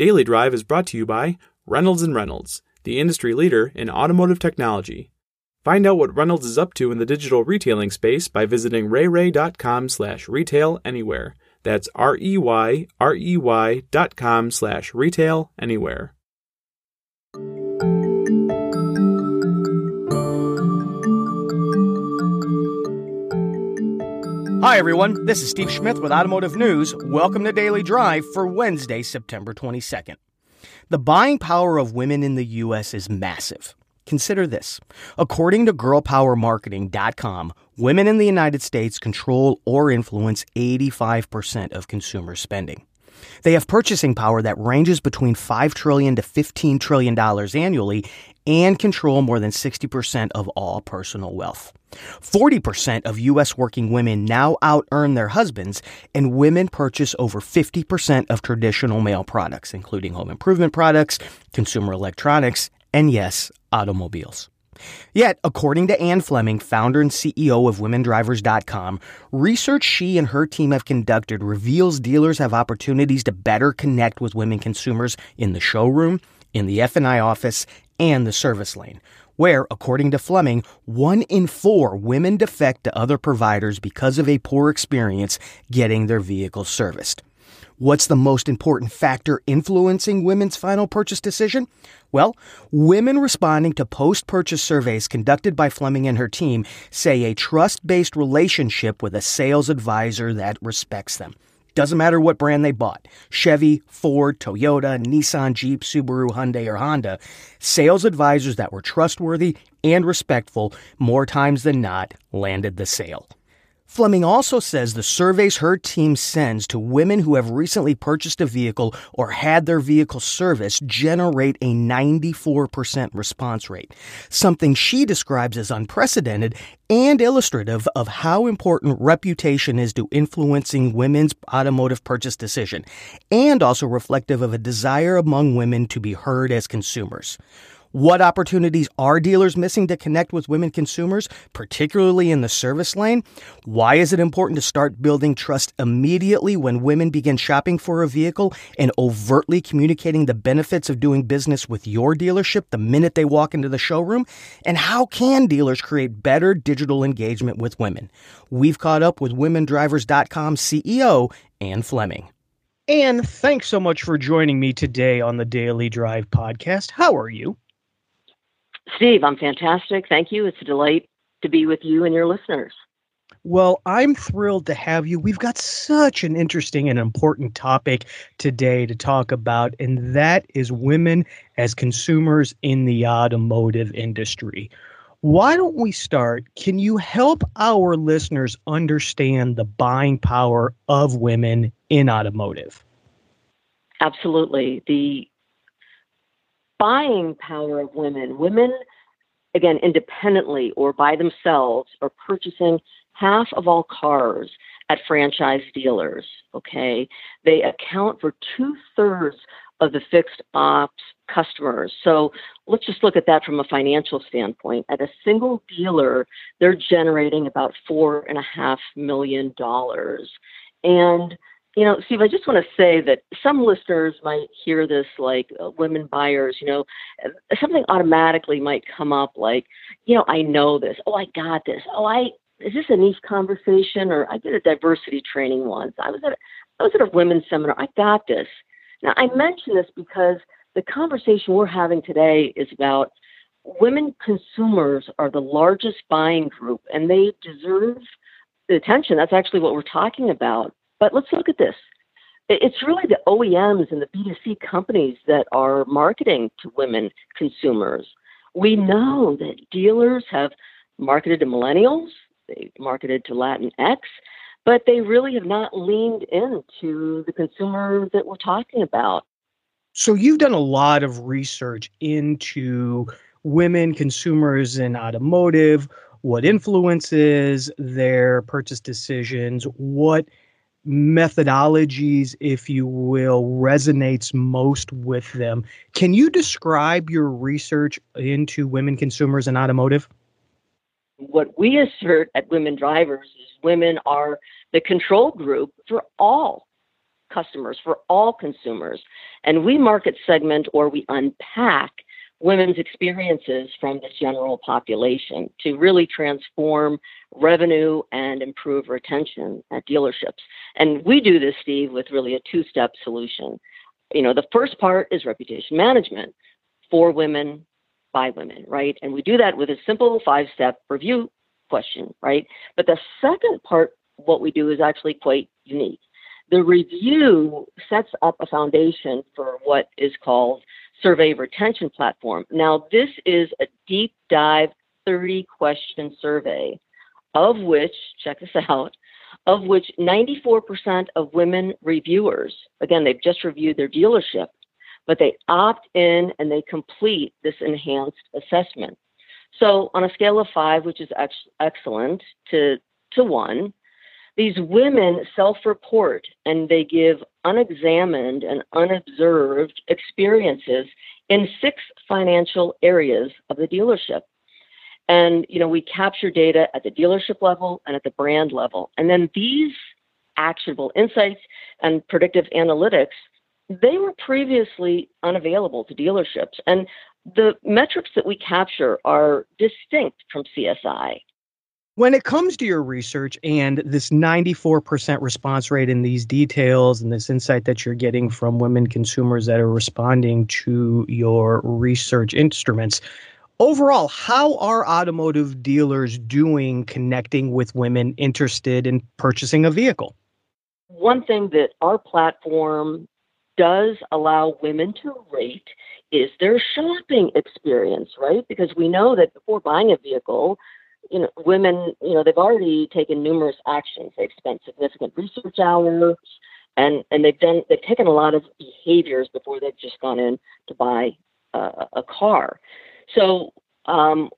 Daily Drive is brought to you by Reynolds and Reynolds, the industry leader in automotive technology. Find out what Reynolds is up to in the digital retailing space by visiting reyrey.com slash retail anywhere. That's R-E-Y, R-E-Y dot com slash retail anywhere. Hi, everyone. This is Steve Schmidt with Automotive News. Welcome to Daily Drive for Wednesday, September 22nd. The buying power of women in the U.S. is massive. Consider this. According to girlpowermarketing.com, women in the United States control or influence 85% of consumer spending. They have purchasing power that ranges between 5 trillion to $15 trillion annually and control more than 60% of all personal wealth. 40% of U.S. working women now out earn their husbands, and women purchase over 50% of traditional male products, including home improvement products, consumer electronics, and yes, automobiles. Yet, according to Ann Fleming, founder and CEO of WomenDrivers.com, research she and her team have conducted reveals dealers have opportunities to better connect with women consumers in the showroom, in the F&I office, and the service lane, where, according to Fleming, one in four women defect to other providers because of a poor experience getting their vehicle serviced. What's the most important factor influencing women's final purchase decision? Well, women responding to post purchase surveys conducted by Fleming and her team say a trust based relationship with a sales advisor that respects them. Doesn't matter what brand they bought Chevy, Ford, Toyota, Nissan, Jeep, Subaru, Hyundai, or Honda. Sales advisors that were trustworthy and respectful more times than not landed the sale. Fleming also says the surveys her team sends to women who have recently purchased a vehicle or had their vehicle serviced generate a 94% response rate, something she describes as unprecedented and illustrative of how important reputation is to influencing women's automotive purchase decision, and also reflective of a desire among women to be heard as consumers. What opportunities are dealers missing to connect with women consumers, particularly in the service lane? Why is it important to start building trust immediately when women begin shopping for a vehicle and overtly communicating the benefits of doing business with your dealership the minute they walk into the showroom? And how can dealers create better digital engagement with women? We've caught up with WomenDrivers.com CEO Ann Fleming. Ann, thanks so much for joining me today on the Daily Drive podcast. How are you? Steve, I'm fantastic. Thank you. It's a delight to be with you and your listeners. Well, I'm thrilled to have you. We've got such an interesting and important topic today to talk about, and that is women as consumers in the automotive industry. Why don't we start? Can you help our listeners understand the buying power of women in automotive? Absolutely. The buying power of women. Women, again, independently or by themselves, are purchasing half of all cars at franchise dealers. Okay. They account for two thirds of the fixed ops customers. So let's just look at that from a financial standpoint. At a single dealer, they're generating about four and a half million dollars. And you know, Steve, I just want to say that some listeners might hear this like uh, women buyers, you know, uh, something automatically might come up like, you know, I know this. Oh, I got this. Oh, I, is this a niche conversation? Or I did a diversity training once. I was at, a, I was at a women's seminar. I got this. Now, I mention this because the conversation we're having today is about women consumers are the largest buying group and they deserve the attention. That's actually what we're talking about. But let's look at this. It's really the OEMs and the B2C companies that are marketing to women consumers. We know that dealers have marketed to millennials, they've marketed to Latinx, but they really have not leaned into the consumer that we're talking about. So you've done a lot of research into women consumers in automotive, what influences their purchase decisions, what methodologies, if you will, resonates most with them. Can you describe your research into women consumers in automotive? What we assert at Women Drivers is women are the control group for all customers, for all consumers. And we market segment or we unpack women's experiences from the general population to really transform revenue and improve retention at dealerships. And we do this, Steve, with really a two step solution. You know, the first part is reputation management for women by women, right? And we do that with a simple five step review question, right? But the second part, what we do is actually quite unique. The review sets up a foundation for what is called survey retention platform. Now, this is a deep dive 30 question survey, of which, check this out, of which 94% of women reviewers, again, they've just reviewed their dealership, but they opt in and they complete this enhanced assessment. So, on a scale of five, which is ex- excellent, to, to one, these women self report and they give unexamined and unobserved experiences in six financial areas of the dealership. And, you know, we capture data at the dealership level and at the brand level. And then these actionable insights and predictive analytics, they were previously unavailable to dealerships. And the metrics that we capture are distinct from CSI. When it comes to your research and this 94% response rate in these details and this insight that you're getting from women consumers that are responding to your research instruments, overall, how are automotive dealers doing connecting with women interested in purchasing a vehicle? One thing that our platform does allow women to rate is their shopping experience, right? Because we know that before buying a vehicle, you know, women, you know, they've already taken numerous actions. They've spent significant research hours, and and they've done they've taken a lot of behaviors before they've just gone in to buy a, a car. So um,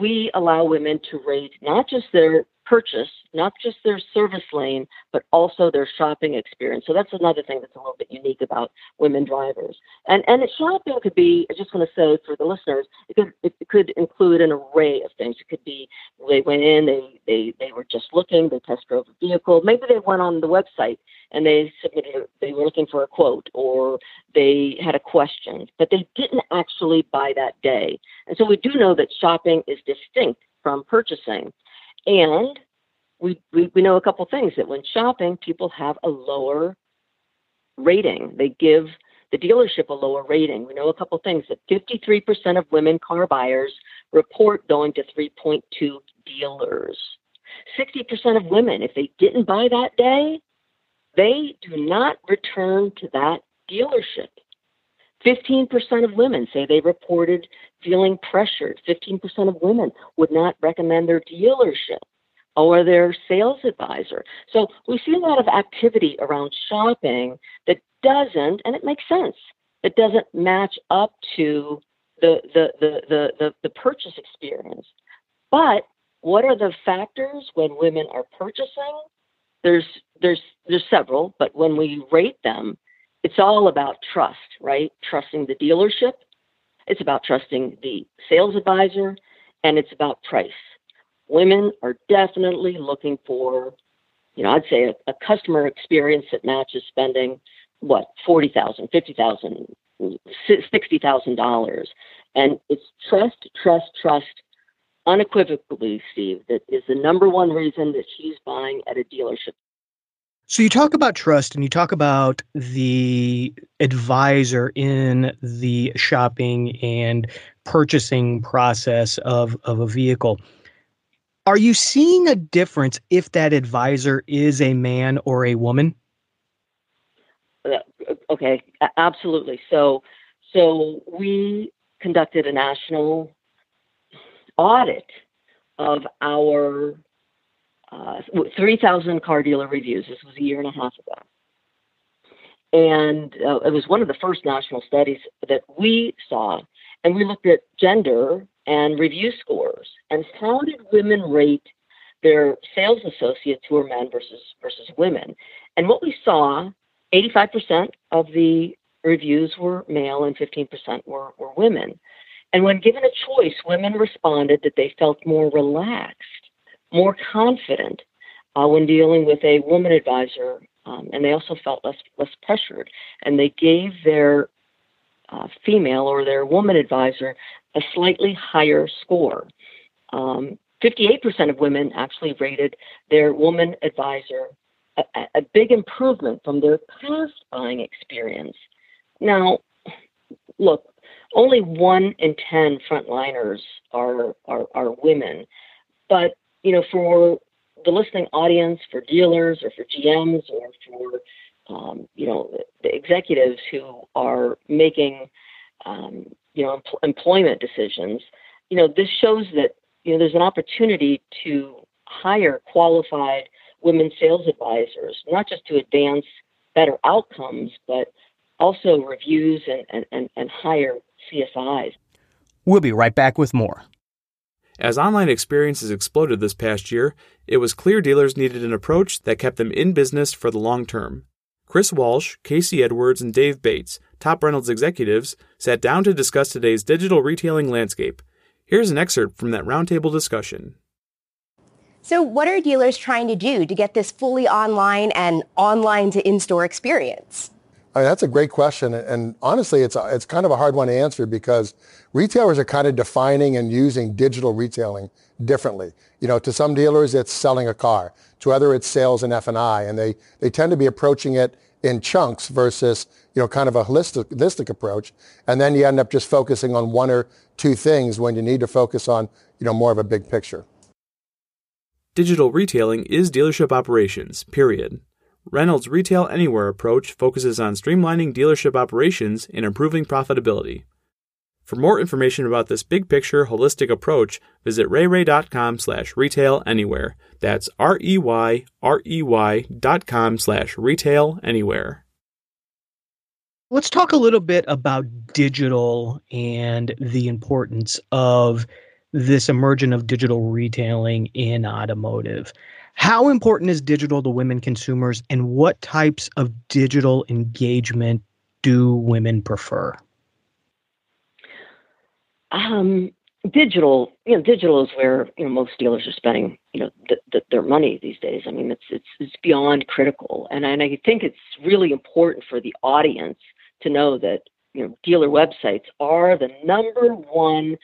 we allow women to rate not just their purchase, not just their service lane, but also their shopping experience. So that's another thing that's a little bit unique about women drivers. And and shopping could be, I just want to say for the listeners, it could it could include an array of things. It could be they went in, they they they were just looking, they test drove a vehicle, maybe they went on the website and they submitted they were looking for a quote or they had a question, but they didn't actually buy that day. And so we do know that shopping is distinct from purchasing. And we, we, we know a couple things that when shopping, people have a lower rating. They give the dealership a lower rating. We know a couple things that 53% of women car buyers report going to 3.2 dealers. 60% of women, if they didn't buy that day, they do not return to that dealership. 15% of women say they reported feeling pressured. 15% of women would not recommend their dealership or their sales advisor. So we see a lot of activity around shopping that doesn't, and it makes sense, it doesn't match up to the, the, the, the, the, the purchase experience. But what are the factors when women are purchasing? There's, there's, there's several, but when we rate them, it's all about trust, right? Trusting the dealership, it's about trusting the sales advisor, and it's about price. Women are definitely looking for, you know, I'd say a, a customer experience that matches spending what forty thousand, fifty thousand, sixty thousand dollars, and it's trust, trust, trust, unequivocally, Steve. That is the number one reason that she's buying at a dealership. So you talk about trust and you talk about the advisor in the shopping and purchasing process of, of a vehicle. Are you seeing a difference if that advisor is a man or a woman? Okay, absolutely. So, so we conducted a national audit of our uh, 3,000 car dealer reviews. This was a year and a half ago. And uh, it was one of the first national studies that we saw. And we looked at gender and review scores and how did women rate their sales associates who are men versus versus women. And what we saw, 85% of the reviews were male and 15% were, were women. And when given a choice, women responded that they felt more relaxed more confident uh, when dealing with a woman advisor um, and they also felt less less pressured, and they gave their uh, female or their woman advisor a slightly higher score. Um, 58% of women actually rated their woman advisor a, a, big improvement from their past buying experience. Now, look, only one in 10 frontliners are, are, are women, but you know, for the listening audience, for dealers or for GMs or for um, you know the executives who are making um, you know em- employment decisions, you know this shows that you know there's an opportunity to hire qualified women sales advisors, not just to advance better outcomes, but also reviews and, and, and, and higher CSIs. We'll be right back with more. As online experiences exploded this past year, it was clear dealers needed an approach that kept them in business for the long term. Chris Walsh, Casey Edwards, and Dave Bates, top Reynolds executives, sat down to discuss today's digital retailing landscape. Here's an excerpt from that roundtable discussion. So, what are dealers trying to do to get this fully online and online to in store experience? I mean, that's a great question. And honestly, it's, a, it's kind of a hard one to answer because retailers are kind of defining and using digital retailing differently. You know, to some dealers, it's selling a car. To other, it's sales and F&I. And they, they tend to be approaching it in chunks versus, you know, kind of a holistic, holistic approach. And then you end up just focusing on one or two things when you need to focus on, you know, more of a big picture. Digital retailing is dealership operations, period. Reynolds' Retail Anywhere approach focuses on streamlining dealership operations and improving profitability. For more information about this big picture holistic approach, visit reyrey.com slash retail anywhere. That's R-E-Y-R-E-Y dot com slash retail anywhere. Let's talk a little bit about digital and the importance of this emergence of digital retailing in automotive. How important is digital to women consumers, and what types of digital engagement do women prefer? Um, digital, you know, digital is where you know most dealers are spending, you know, th- th- their money these days. I mean, it's it's it's beyond critical, and and I think it's really important for the audience to know that you know dealer websites are the number one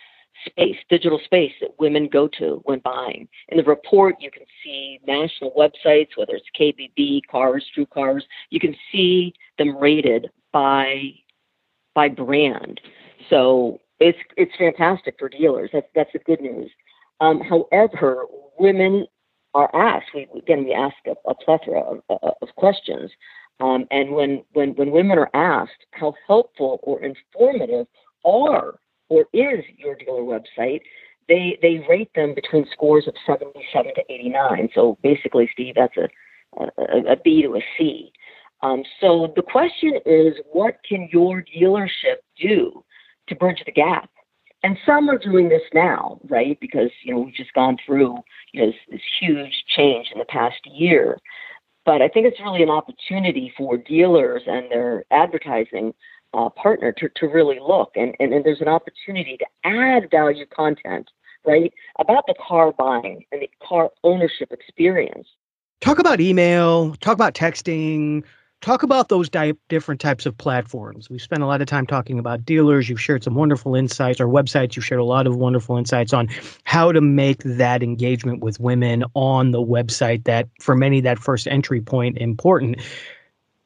space, digital space that women go to when buying. In the report, you can see national websites, whether it's KBB, Cars, True Cars. You can see them rated by by brand. So it's it's fantastic for dealers. That's that's the good news. Um, however, women are asked. We again we ask a, a plethora of, of questions. Um, and when, when, when women are asked how helpful or informative are or is your dealer website, they they rate them between scores of 77 to 89. So basically, Steve, that's a a, a B to a C. Um, so the question is, what can your dealership do to bridge the gap? And some are doing this now, right? Because you know we've just gone through you know this, this huge change in the past year. But I think it's really an opportunity for dealers and their advertising uh, partner to, to really look. And, and, and there's an opportunity to add value content, right, about the car buying and the car ownership experience. Talk about email, talk about texting, talk about those di- different types of platforms. We've spent a lot of time talking about dealers. You've shared some wonderful insights, or websites. You've shared a lot of wonderful insights on how to make that engagement with women on the website that, for many, that first entry point important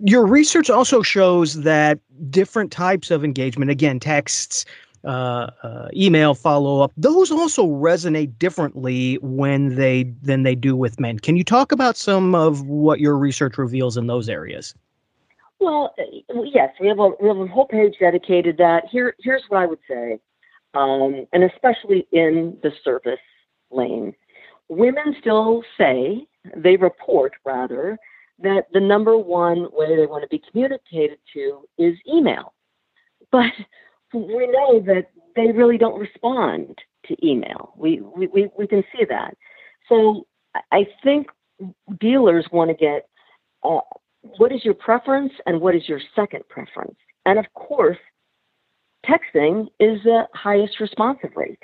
your research also shows that different types of engagement, again, texts, uh, uh, email follow up, those also resonate differently when they than they do with men. Can you talk about some of what your research reveals in those areas? Well, yes, we have a we have a whole page dedicated that. Here, here's what I would say, um, and especially in the service lane, women still say they report rather that the number one way they want to be communicated to is email. But we know that they really don't respond to email. We, we, we, can see that. So I think dealers want to get uh, what is your preference and what is your second preference? And of course, texting is the highest responsive rate.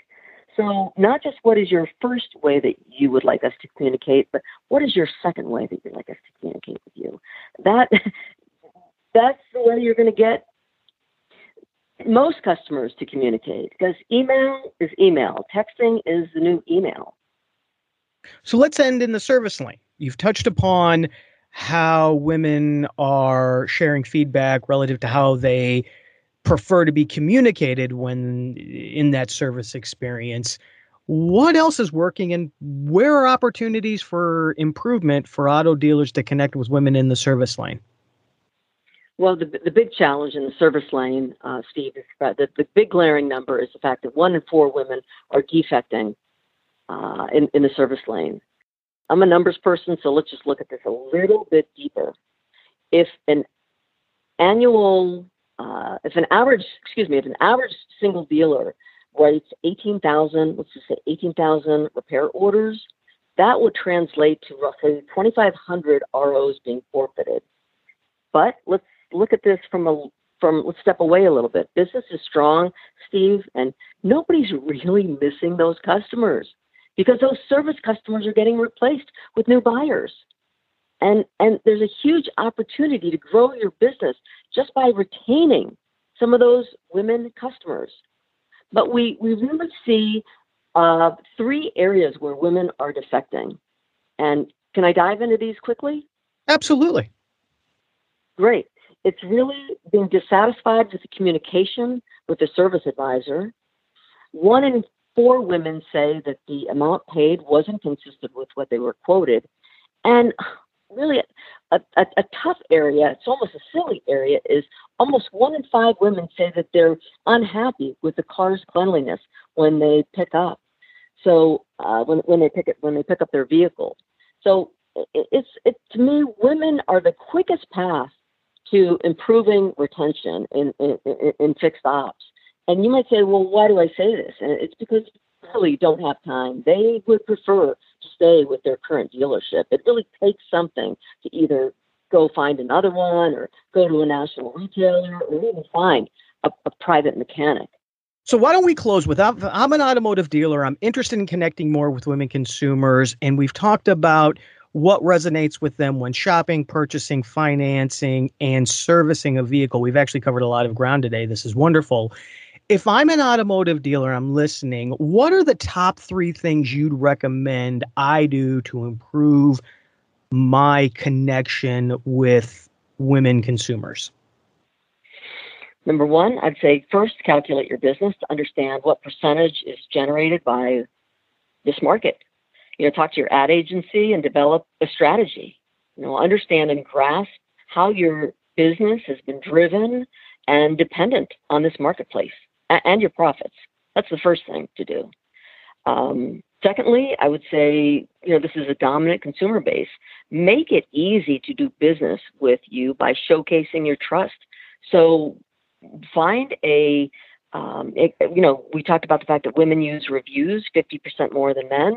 So, not just what is your first way that you would like us to communicate, but what is your second way that you'd like us to communicate with you? That that's the way you're going to get most customers to communicate because email is email, texting is the new email. So let's end in the service lane. You've touched upon how women are sharing feedback relative to how they prefer to be communicated when in that service experience. What else is working and where are opportunities for improvement for auto dealers to connect with women in the service lane? Well, the, the big challenge in the service lane, uh, Steve, is that the, the big glaring number is the fact that one in four women are defecting uh, in, in the service lane. I'm a numbers person, so let's just look at this a little bit deeper. If an annual, uh, if an average, excuse me, if an average single dealer writes 18,000, let's just say 18,000 repair orders, that would translate to roughly 2,500 ROs being forfeited. But let's look at this from a from let's step away a little bit. Business is strong, Steve, and nobody's really missing those customers because those service customers are getting replaced with new buyers. And and there's a huge opportunity to grow your business just by retaining some of those women customers. But we we really see uh, three areas where women are defecting. And can I dive into these quickly? Absolutely. Great. It's really being dissatisfied with the communication with the service advisor. One in four women say that the amount paid wasn't consistent with what they were quoted. And really, a, a, a, tough area, it's almost a silly area, is almost one in five women say that they're unhappy with the car's cleanliness when they pick up. So uh, when, when they pick it, when they pick up their vehicle. So it, it's it, to me, women are the quickest path to improving retention in, in, in, fixed ops. And you might say, well, why do I say this? And it's because really don't have time. They would prefer stay with their current dealership. It really takes something to either go find another one or go to a national retailer or even find a, a private mechanic. So why don't we close with I'm an automotive dealer. I'm interested in connecting more with women consumers, and we've talked about what resonates with them when shopping, purchasing, financing, and servicing a vehicle. We've actually covered a lot of ground today. This is wonderful. If I'm an automotive dealer, I'm listening, what are the top three things you'd recommend I do to improve my connection with women consumers? Number one, I'd say first calculate your business to understand what percentage is generated by this market you know, talk to your ad agency and develop a strategy. You know, understand and grasp how your business has been driven and dependent on this marketplace and your profits. That's the first thing to do. Um, secondly, I would say, you know, this is a dominant consumer base. Make it easy to do business with you by showcasing your trust. So find a, um, it, you know, we talked about the fact that women use reviews 50% more than men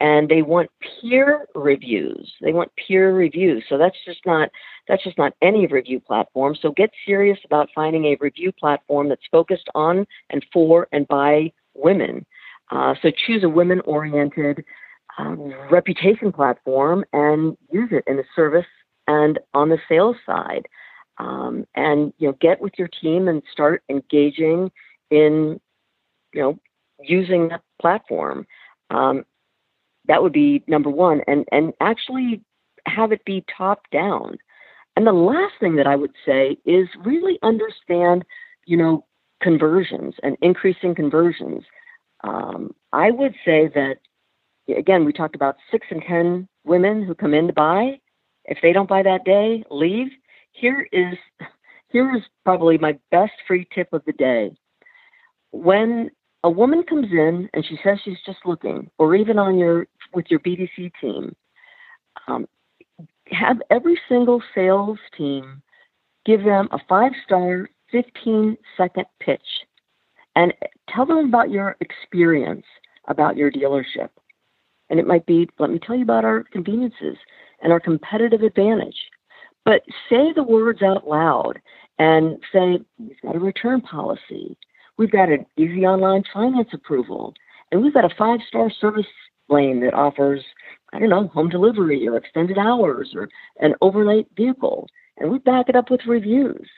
and they want peer reviews. They want peer reviews. So that's just not that's just not any review platform. So get serious about finding a review platform that's focused on and for and by women. Uh, so choose a women-oriented um, reputation platform and use it in the service and on the sales side. Um, and you know, get with your team and start engaging in you know using that platform. Um, that would be number one, and and actually have it be top down. And the last thing that I would say is really understand, you know, conversions and increasing conversions. Um, I would say that again, we talked about six and ten women who come in to buy. If they don't buy that day, leave. Here is here is probably my best free tip of the day. When a woman comes in and she says she's just looking, or even on your with your BDC team, um, have every single sales team give them a five star, 15 second pitch and tell them about your experience about your dealership. And it might be, let me tell you about our conveniences and our competitive advantage. But say the words out loud and say, we've got a return policy. We've got an easy online finance approval. And we've got a five star service lane that offers, I don't know, home delivery or extended hours or an overnight vehicle. And we back it up with reviews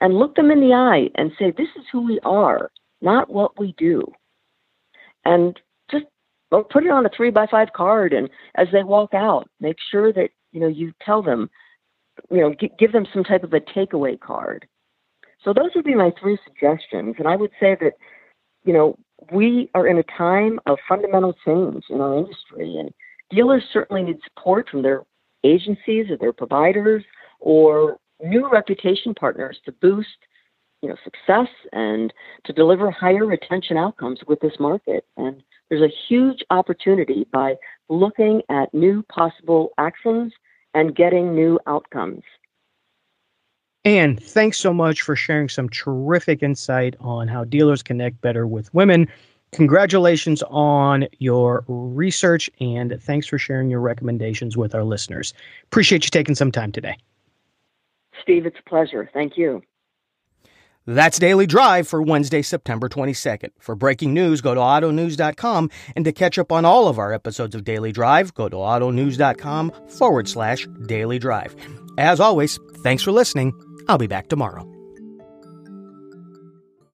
and look them in the eye and say, this is who we are, not what we do. And just put it on a three by five card. And as they walk out, make sure that, you know, you tell them, you know, g- give them some type of a takeaway card. So those would be my three suggestions. And I would say that, you know, we are in a time of fundamental change in our industry, and dealers certainly need support from their agencies or their providers or new reputation partners to boost you know success and to deliver higher retention outcomes with this market. And there's a huge opportunity by looking at new possible actions and getting new outcomes and thanks so much for sharing some terrific insight on how dealers connect better with women. Congratulations on your research and thanks for sharing your recommendations with our listeners. Appreciate you taking some time today. Steve, it's a pleasure. Thank you. That's Daily Drive for Wednesday, September 22nd. For breaking news, go to autonews.com. And to catch up on all of our episodes of Daily Drive, go to autonews.com forward slash daily drive. As always, thanks for listening. I'll be back tomorrow.